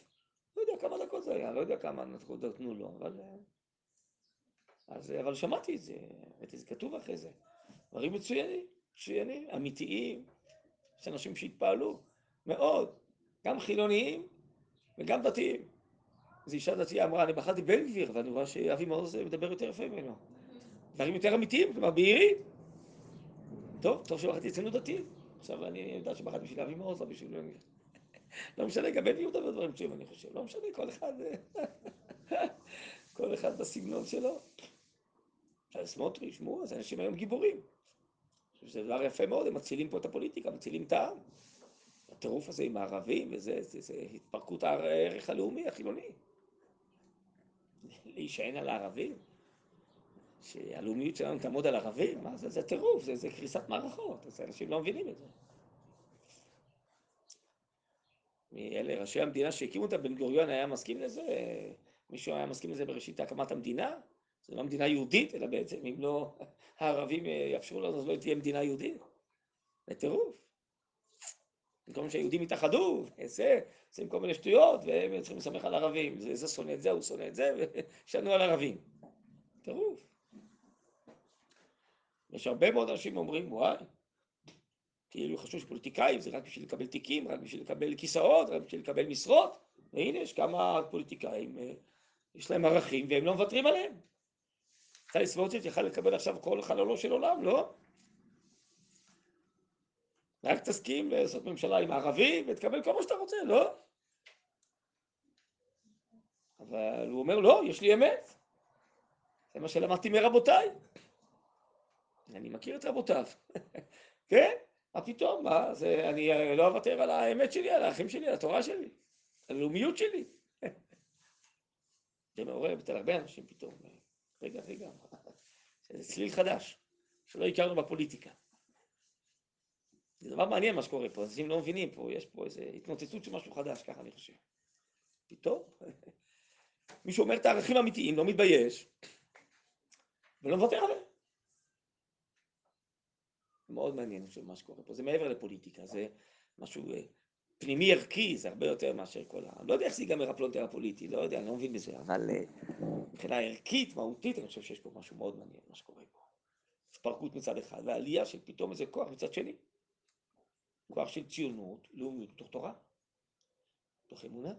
[SPEAKER 1] לא יודע כמה דקות זה היה, לא יודע כמה נתנו לו, אבל... אז, אבל שמעתי את זה, זה כתוב אחרי זה. דברים מצוינים, מצוינים, אמיתיים, יש אנשים שהתפעלו מאוד, גם חילוניים וגם דתיים. איזו אישה דתייה אמרה, אני בחרתי בן גביר, ואני רואה שאבי מעוז מדבר יותר יפה ממנו. דברים יותר אמיתיים, כלומר בהירים. טוב, טוב שבחרתי אצלנו דתי. עכשיו אני יודע שבחרתי בשביל אבי מעוז, לא בשביל בן גביר. לא משנה, גם בן גביר מדבר דברים מצויים, אני חושב. לא משנה, כל אחד... כל אחד בסגנון שלו. עכשיו, סמוטריץ', מו, אז אנשים היום גיבורים. זה דבר יפה מאוד, הם מצילים פה את הפוליטיקה, מצילים את העם. הטירוף הזה עם הערבים, וזה זה, זה התפרקות הערך הלאומי, החילוני. להישען על הערבים? שהלאומיות שלנו תעמוד על ערבים? מה זה? זה טירוף, זה, זה קריסת מערכות, אז אנשים לא מבינים את זה. מאלה ראשי המדינה שהקימו את בן גוריון היה מסכים לזה? מישהו היה מסכים לזה בראשית הקמת המדינה? זו לא מדינה יהודית, אלא בעצם אם לא הערבים יאפשרו לנו, אז לא תהיה מדינה יהודית. זה טירוף. במקום שהיהודים יתאחדו, זה, עושים כל מיני שטויות, והם צריכים לסמך על ערבים. זה, זה שונא את זה, הוא שונא את זה, וישנו על ערבים. טירוף. יש הרבה מאוד אנשים אומרים, וואי, כאילו חשבו שפוליטיקאים זה רק בשביל לקבל תיקים, רק בשביל לקבל כיסאות, רק בשביל לקבל משרות, והנה יש כמה פוליטיקאים, אה, יש להם ערכים והם לא מוותרים עליהם. בצלאל סמוטריץ' יכל לקבל עכשיו כל חללו של עולם, לא? רק תסכים לעשות ממשלה עם ערבי ותקבל כל מה שאתה רוצה, לא? אבל הוא אומר, לא, יש לי אמת. זה מה שלמדתי מרבותיי. אני מכיר את רבותיו. כן? מה פתאום? מה? זה, אני לא אוותר על האמת שלי, על האחים שלי, על התורה שלי, על הלאומיות שלי. זה מעורר אצל הרבה אנשים פתאום. רגע, רגע, זה צליל חדש, שלא הכרנו בפוליטיקה. זה דבר מעניין מה שקורה פה, אנשים לא מבינים פה, יש פה איזו התנוצצות של משהו חדש, ככה אני חושב. פתאום, מישהו אומר את הערכים האמיתיים, לא מתבייש, ולא מוותר עליהם. מאוד מעניין מה שקורה פה, זה מעבר לפוליטיקה, זה משהו אה, פנימי ערכי, זה הרבה יותר מאשר כל ה... לא יודע איך זה ייגמר הפלונטר הפוליטי, לא יודע, אני לא מבין בזה, אבל אה, מבחינה ערכית, מהותית, אני חושב שיש פה משהו מאוד מעניין, מה שקורה פה. התפרקות מצד אחד, ועלייה של פתאום איזה כוח מצד שני. כוח של ציונות, לאומיות מתוך תורה, מתוך אמונה,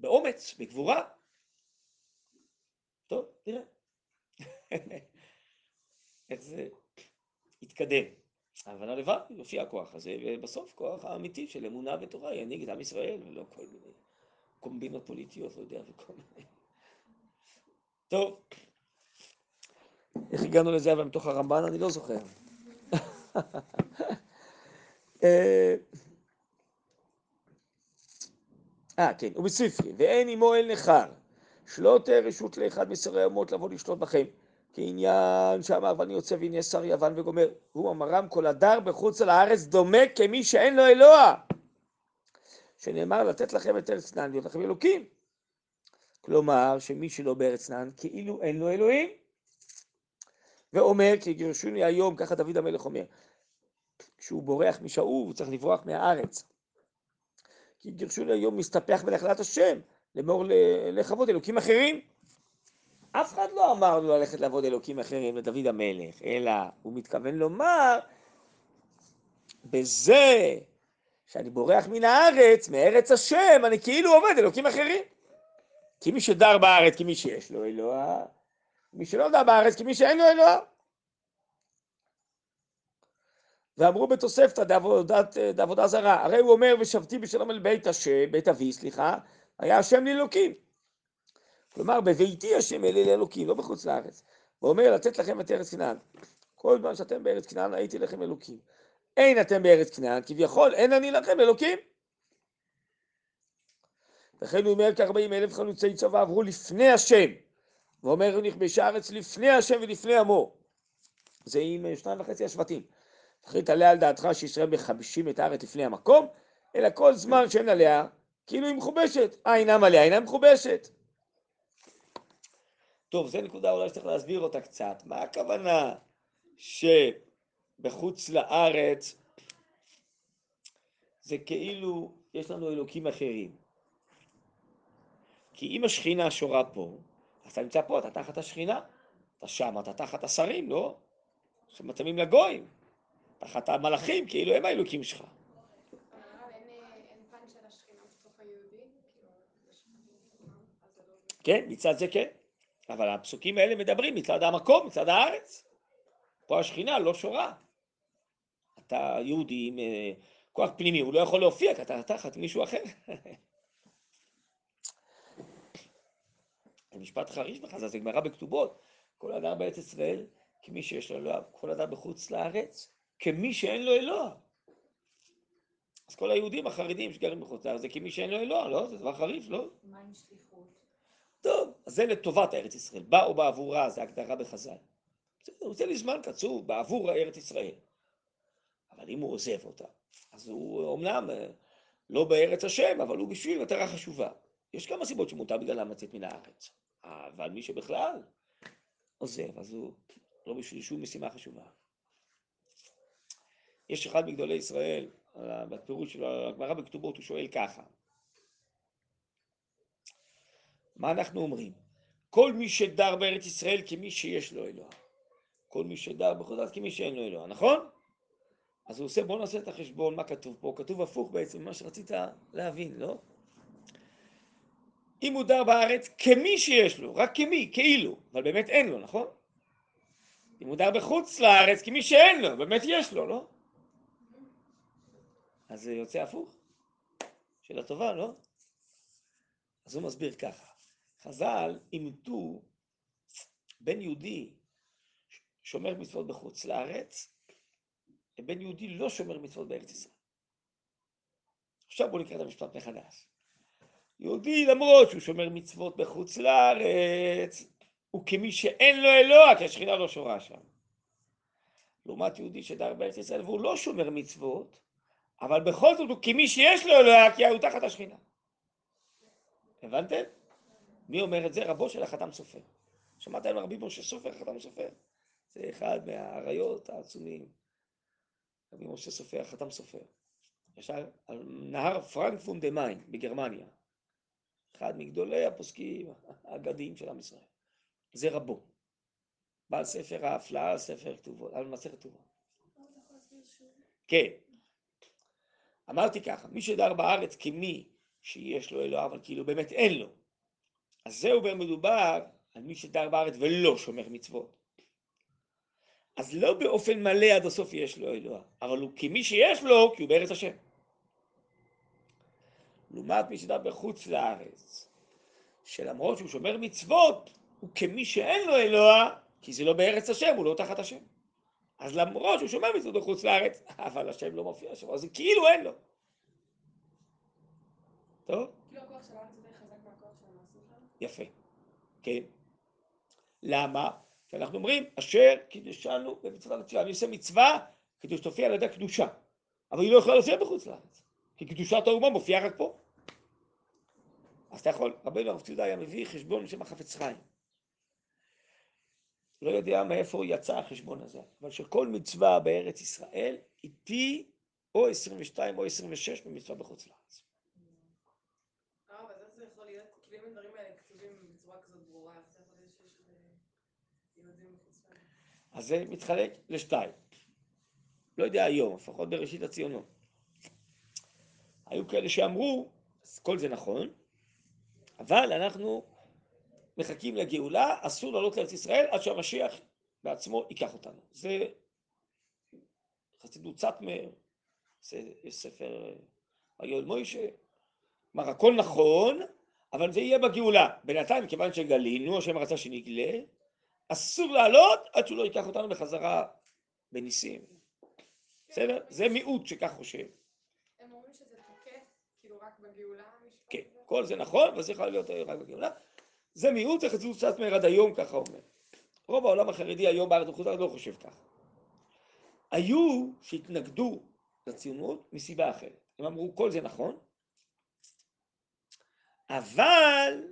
[SPEAKER 1] באומץ, בגבורה. טוב, נראה. איך זה יתקדם. אבל הלוואי, יופיע הכוח הזה, ובסוף כוח האמיתי של אמונה ותורה ינהיג את עם ישראל, ולא כל מיני קומבינות פוליטיות, לא יודע, וכל מיני... טוב, איך הגענו לזה אבל מתוך הרמב"ן? אני לא זוכר. אה, אה, כן, ובספרי, ואין עמו אל נכר, שלא תהיה רשות לאחד משרי האומות לבוא לשלוט בכם, כעניין שאמר ואני יוצא והנה שר יוון וגומר, הוא אמרם כל הדר בחוץ על הארץ דומה כמי שאין לו אלוה, שנאמר לתת לכם את ארץ כנען להיות לכם אלוקים. כלומר, שמי שלא בארץ כנען כאילו אין לו אלוהים. ואומר כי גירשוני היום, ככה דוד המלך אומר, כשהוא בורח משאול, הוא צריך לברוח מהארץ. כי גירשוני היום מסתפח בנחלת השם, לאמור לכבוד אלוקים אחרים. אף אחד לא אמר לו ללכת לעבוד אלוקים אחרים לדוד המלך, אלא הוא מתכוון לומר, בזה שאני בורח מן הארץ, מארץ השם, אני כאילו עובד אלוקים אחרים. כי מי שדר בארץ כמי שיש לו אלוה, מי שלא דר בארץ כמי שאין לו אלוה. ואמרו בתוספתא דעבודה זרה, הרי הוא אומר ושבתי בשלום אל בית השם, בית אבי, סליחה, היה השם לאלוקים. כלומר, בביתי השם אלי לאלוקים, לא בחוץ לארץ. ואומר, לתת לכם את ארץ כנען. כל זמן שאתם בארץ כנען, הייתי לכם אלוקים. אין אתם בארץ כנען, כביכול אין אני לכם אלוקים. וכן הוא אומר כארבעים אלף חלוצי צבא עברו לפני השם. ואומר, הוא נכבשה הארץ לפני השם ולפני עמו. זה עם שניים וחצי השבטים. וכי תעלה על דעתך שישראל מחבשים את הארץ לפני המקום, אלא כל זמן שאין עליה, כאילו היא מחובשת. אה, אינם עליה, אינה מחובשת. טוב, זו נקודה אולי שצריך להסביר אותה קצת. מה הכוונה שבחוץ לארץ זה כאילו יש לנו אלוקים אחרים? כי אם השכינה שורה פה, אז אתה נמצא פה, אתה תחת השכינה. אתה שם, אתה תחת השרים, לא? שמתאימים לגויים. תחת המלאכים, כאילו הם האלוקים שלך. כן, מצד זה כן. אבל הפסוקים האלה מדברים מצד המקום, מצד הארץ. פה השכינה לא שורה. אתה יהודי עם אה, כוח פנימי, הוא לא יכול להופיע כי אתה תחת מישהו אחר. זה משפט חריש בחז"ל, זה גמרא בכתובות. כל אדם בארץ ישראל, כמי שיש לו אלוה, כל אדם בחוץ לארץ, כמי שאין לו אלוה. אז כל היהודים החרדים שגרים בחוץ לארץ זה כמי שאין לו אלוה, לא? זה דבר חריף, לא?
[SPEAKER 2] מה עם שליחות?
[SPEAKER 1] טוב, אז זה לטובת הארץ ישראל. בא או בעבורה, זה הגדרה בחז"ל. הוא רוצה לי זמן קצוב בעבור הארץ ישראל. אבל אם הוא עוזב אותה, אז הוא אמנם אה, לא בארץ השם, אבל הוא בשביל מטרה חשובה. יש כמה סיבות שמותר בגללם לצאת מן הארץ. אבל מי שבכלל עוזב, אז הוא לא בשביל שום משימה חשובה. יש אחד מגדולי ישראל, בפירוש שלו, הגמרא בכתובות, הוא שואל ככה: מה אנחנו אומרים? כל מי שדר בארץ ישראל כמי שיש לו אלוה. כל מי שדר זאת כמי שאין לו אלוה, נכון? אז הוא עושה, בואו נעשה את החשבון, מה כתוב פה? כתוב הפוך בעצם ממה שרצית להבין, לא? אם הוא דר בארץ כמי שיש לו, רק כמי, כאילו, אבל באמת אין לו, נכון? אם הוא דר בחוץ לארץ כמי שאין לו, באמת יש לו, לא? אז זה יוצא הפוך. שאלה טובה, לא? אז הוא מסביר ככה, חז"ל אימתו בן יהודי שומר מצוות בחוץ לארץ, ובן יהודי לא שומר מצוות בארץ ישראל. עכשיו בואו נקרא את המשפט מחדש. יהודי למרות שהוא שומר מצוות בחוץ לארץ, הוא כמי שאין לו אלוה, כי השכינה לא שורה שם. לעומת יהודי שדר בארץ ישראל והוא לא שומר מצוות, אבל בכל זאת הוא כמי שיש לו אלוה, כי הוא תחת השכינה. הבנתם? מי אומר את זה? רבו של החתם סופר. שמעת על רבי משה סופר, החתם סופר? זה אחד מהאריות העצומים. רבי משה סופר, חתם סופר. ישב על נהר פרנקפורט דה מיין בגרמניה. אחד מגדולי הפוסקים האגדיים של עם ישראל. זה רבו. בעל ספר ההפלאה, ספר כתובות, על מסכת כתובות. כן. אמרתי ככה, מי שדר בארץ כמי שיש לו אלוה, אבל כאילו באמת אין לו. אז זהו מדובר על מי שדר בארץ ולא שומר מצוות. אז לא באופן מלא עד הסוף יש לו אלוה, אבל הוא כמי שיש לו, כי הוא בארץ השם. לעומת מי שדר בחוץ לארץ, שלמרות שהוא שומר מצוות, הוא כמי שאין לו אלוה, כי זה לא בארץ השם, הוא לא תחת השם. אז למרות שהוא שומר מצוות בחוץ לארץ, אבל השם לא מופיע שם, אז כאילו אין לו. טוב?
[SPEAKER 2] כאילו הכוח של הארץ יותר חזק מהכוח של המעשים שלנו?
[SPEAKER 1] יפה. כן. למה? כי אנחנו אומרים, אשר קידשנו במצוות המצווה. אני עושה מצווה כדי שתופיע על ידי קדושה. אבל היא לא יכולה להופיע בחוץ לארץ. כי קדושת האומה מופיעה רק פה. אז אתה יכול, רבנו הרב ציודה היה מביא חשבון בשם החפץ חיים. לא יודע מאיפה יצא החשבון הזה, אבל שכל מצווה בארץ ישראל פי או 22 או 26 ממצווה בחוץ לארץ.
[SPEAKER 2] אה, אבל איך זה יכול להיות? כאילו אם הדברים האלה כתובים בצורה כזאת ברורה, איך זה יכול להיות שיש איזה יהודים בחוץ לארץ?
[SPEAKER 1] אז זה מתחלק לשתיים. לא יודע היום, לפחות בראשית הציונות. היו כאלה שאמרו, כל זה נכון, אבל אנחנו מחכים לגאולה, אסור לעלות לארץ ישראל עד שהמשיח בעצמו ייקח אותנו. זה חסידות סאטמר, זה ספר היואל מוישה, כלומר הכל נכון, אבל זה יהיה בגאולה. בינתיים, כיוון שגלינו, השם רצה שנגלה, אסור לעלות עד שהוא לא ייקח אותנו בחזרה בניסים. בסדר? זה מיעוט שכך חושב.
[SPEAKER 2] הם אומרים שזה תוקף, כאילו רק בגאולה
[SPEAKER 1] כן? כל זה נכון, אבל זה יכול להיות רק בגאולה. זה מיעוט, זה חסידות סאטמר עד היום, ככה אומר. רוב העולם החרדי היום בארץ לארץ לא חושב ככה. היו שהתנגדו לציונות מסיבה אחרת. הם אמרו, כל זה נכון, אבל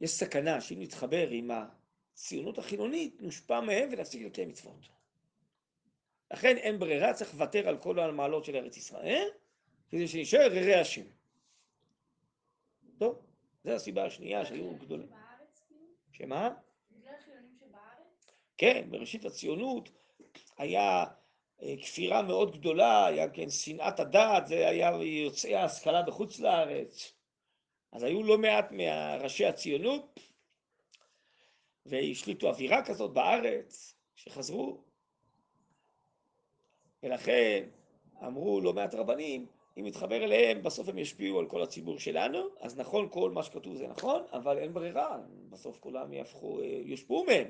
[SPEAKER 1] יש סכנה שאם נתחבר עם הציונות החילונית, נושפע מהם ונפסיק לקיים מצוות. לכן אין ברירה, צריך לוותר על כל המעלות של ארץ ישראל, כדי שנשאר ררי השם. טוב, זו הסיבה השנייה שהיו גדולים.
[SPEAKER 2] כאילו?
[SPEAKER 1] שמה? כן, בראשית הציונות היה אה, כפירה מאוד גדולה, היה כן שנאת הדת, זה היה יוצאי ההשכלה בחוץ לארץ. אז היו לא מעט מראשי הציונות, והשליטו אווירה כזאת בארץ, שחזרו. ולכן אמרו לא מעט רבנים, אם נתחבר אליהם, בסוף הם ישפיעו על כל הציבור שלנו, אז נכון, כל מה שכתוב זה נכון, אבל אין ברירה, בסוף כולם יהפכו, אה, יושפעו מהם.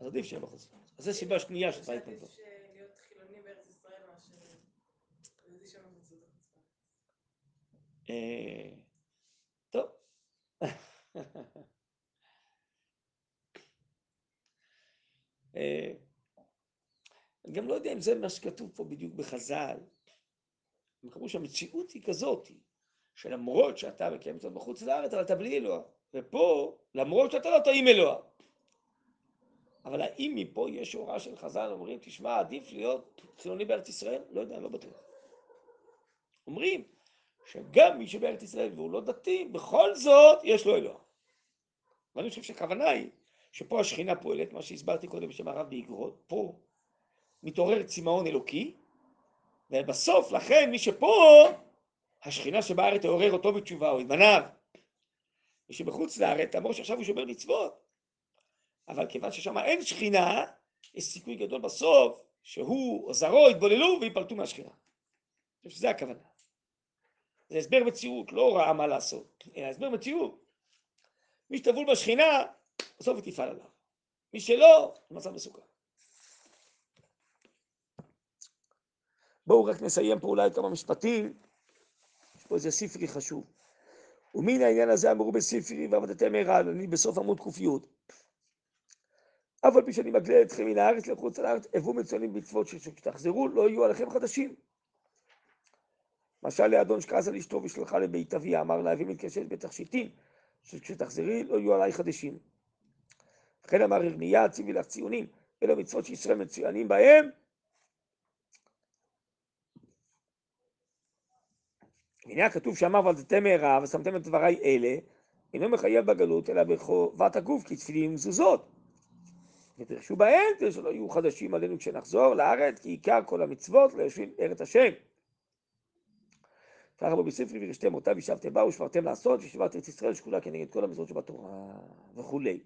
[SPEAKER 1] אז עדיף שהם בחוץ. אז זו סיבה שנייה שצריך
[SPEAKER 2] שעדיף
[SPEAKER 1] להתנגדות.
[SPEAKER 2] ש- להיות חילוני בארץ ישראל מאשר יהודי שם בחוץ לארץ.
[SPEAKER 1] אה, טוב. אה, אני גם לא יודע אם זה מה שכתוב פה בדיוק בחז"ל. הם אמרו שהמציאות היא כזאת, שלמרות שאתה מקיים מצוות בחוץ לארץ, אבל אתה בלי אלוה. ופה, למרות שאתה לא טעים אלוה. אבל האם מפה יש הוראה של חז"ל, אומרים, תשמע, עדיף להיות חילוני בארץ ישראל? לא יודע, לא בטוח. אומרים שגם מי שבארץ ישראל והוא לא דתי, בכל זאת יש לו אלוה. ואני חושב שהכוונה היא שפה השכינה פועלת, מה שהסברתי קודם בשם הרב באגרות, פה מתעורר צמאון אלוקי, ובסוף, לכן, מי שפה, השכינה שבארץ תעורר אותו בתשובה, או את בניו. מי שבחוץ לארץ, למרות שעכשיו הוא שומר מצוות, אבל כיוון ששם אין שכינה, יש סיכוי גדול בסוף שהוא או זרעו יתבוללו ויפלטו מהשכינה. אני חושב שזה הכוונה. זה הסבר מציאות, לא ראה מה לעשות, אלא הסבר מציאות. מי שטבול בשכינה, בסוף היא תפעל עליו. מי שלא, מצב מסוכן. בואו רק נסיים פה אולי כמה משפטים. יש פה איזה ספרי חשוב. ומן העניין הזה אמרו בספרי ועבדתם ערן, אני בסוף עמוד ק"י. אף על פי שאני מגלה אתכם מן הארץ לחוץ לארץ, הבו מצוינים במצוות שכשתחזרו לא יהיו עליכם חדשים. משל לאדון שכעס על אשתו ושלחה לבית אביה, אמר לה, אבי מתקשט בתכשיטים, שכשתחזרי לא יהיו עליי חדשים. לכן אמר ירמיה, ציבי לך ציונים, אלו מצוות שישראל מצוינים בהם. והנה הכתוב שאמר ועבדתם מהרה ושמתם את דבריי אלה, אינו מחייב בגלות אלא בחובת הגוף כתפילין ומזוזות. ודרשו בהם כדי שלא יהיו חדשים עלינו כשנחזור לארץ, כי עיקר כל המצוות ליושבים ארץ השם. ככה בו בספרי וירשתם אותה וישבתם בה ושברתם לעשות וישיבת ארץ ישראל שקולה כנגד כל המצוות שבתורה וכולי.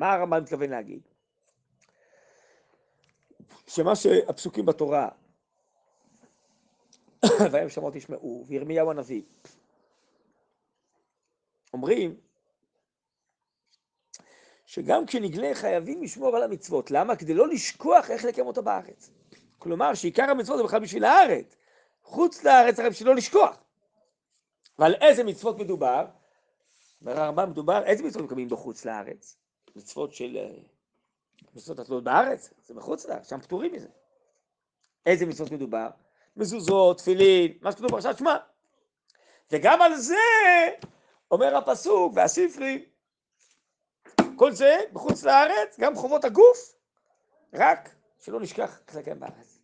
[SPEAKER 1] מה הרמב"ם מתכוון להגיד? שמה שהפסוקים בתורה, והם שמות תשמעו, וירמיהו הנביא, אומרים שגם כשנגלה חייבים לשמור על המצוות. למה? כדי לא לשכוח איך לקיים אותה בארץ. כלומר, שעיקר המצוות זה בכלל בשביל הארץ. חוץ לארץ הרי בשביל לא לשכוח. ועל איזה מצוות מדובר? אומר הרמב"ם מדובר, איזה מצוות מקבלים בחוץ לארץ? מצוות של... אה, מצוות התלויות בארץ, זה בחוץ לארץ, שם פטורים מזה. איזה מצוות מדובר? מזוזות, תפילין, מה שכתוב בפרשת שמע. וגם על זה אומר הפסוק והספרי, כל זה בחוץ לארץ, גם חובות הגוף, רק שלא נשכח לקיים בארץ.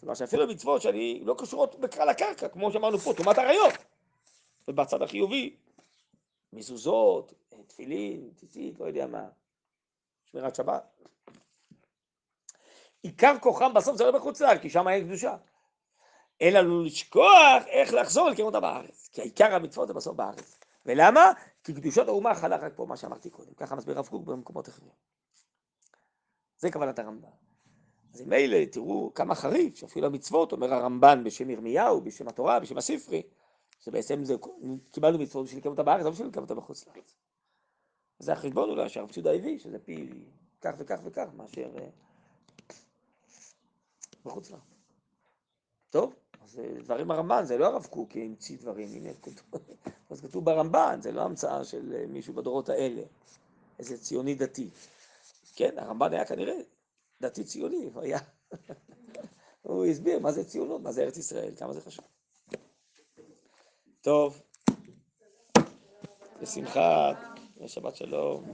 [SPEAKER 1] כלומר שאפילו מצוות שאני לא קשורות בכלל לקרקע, כמו שאמרנו פה, תרומת עריות. ובצד החיובי, מזוזות, תפילין, ציצית, לא יודע מה, שמירת שבת. עיקר כוחם בסוף זה לא בחוץ לארץ, כי שם אין קדושה. אלא לא לשכוח איך לחזור לקיים אותה בארץ. כי עיקר המצוות זה בסוף בארץ. ולמה? כי קדושת האומה חלה רק פה, מה שאמרתי קודם. ככה מסביר הרב קוק במקומות אחרים. זה כוונת הרמב"ן. אז אם אלה, תראו כמה חריף, שאפילו המצוות, אומר הרמב"ן בשם ירמיהו, בשם התורה, בשם הספרי, שבעצם זה, קיבלנו מצוות בשביל לקיים אותה בארץ, לא בשביל לקיים אותה בחוץ לארץ. זה החשבון אולי שהרב ציודה הביא, שזה פי כך וכך וכך, מאשר אה, בחוץ לארץ. טוב, אז אה, דברים הרמב"ן, זה לא הרב קוק המציא דברים, הנה, אז כתוב ברמב"ן, זה לא המצאה של אה, מישהו בדורות האלה, איזה ציוני דתי. כן, הרמב"ן היה כנראה דתי ציוני, הוא היה, הוא הסביר מה זה ציונות, מה זה ארץ ישראל, כמה זה חשוב. טוב, בשמחה, שבת שלום.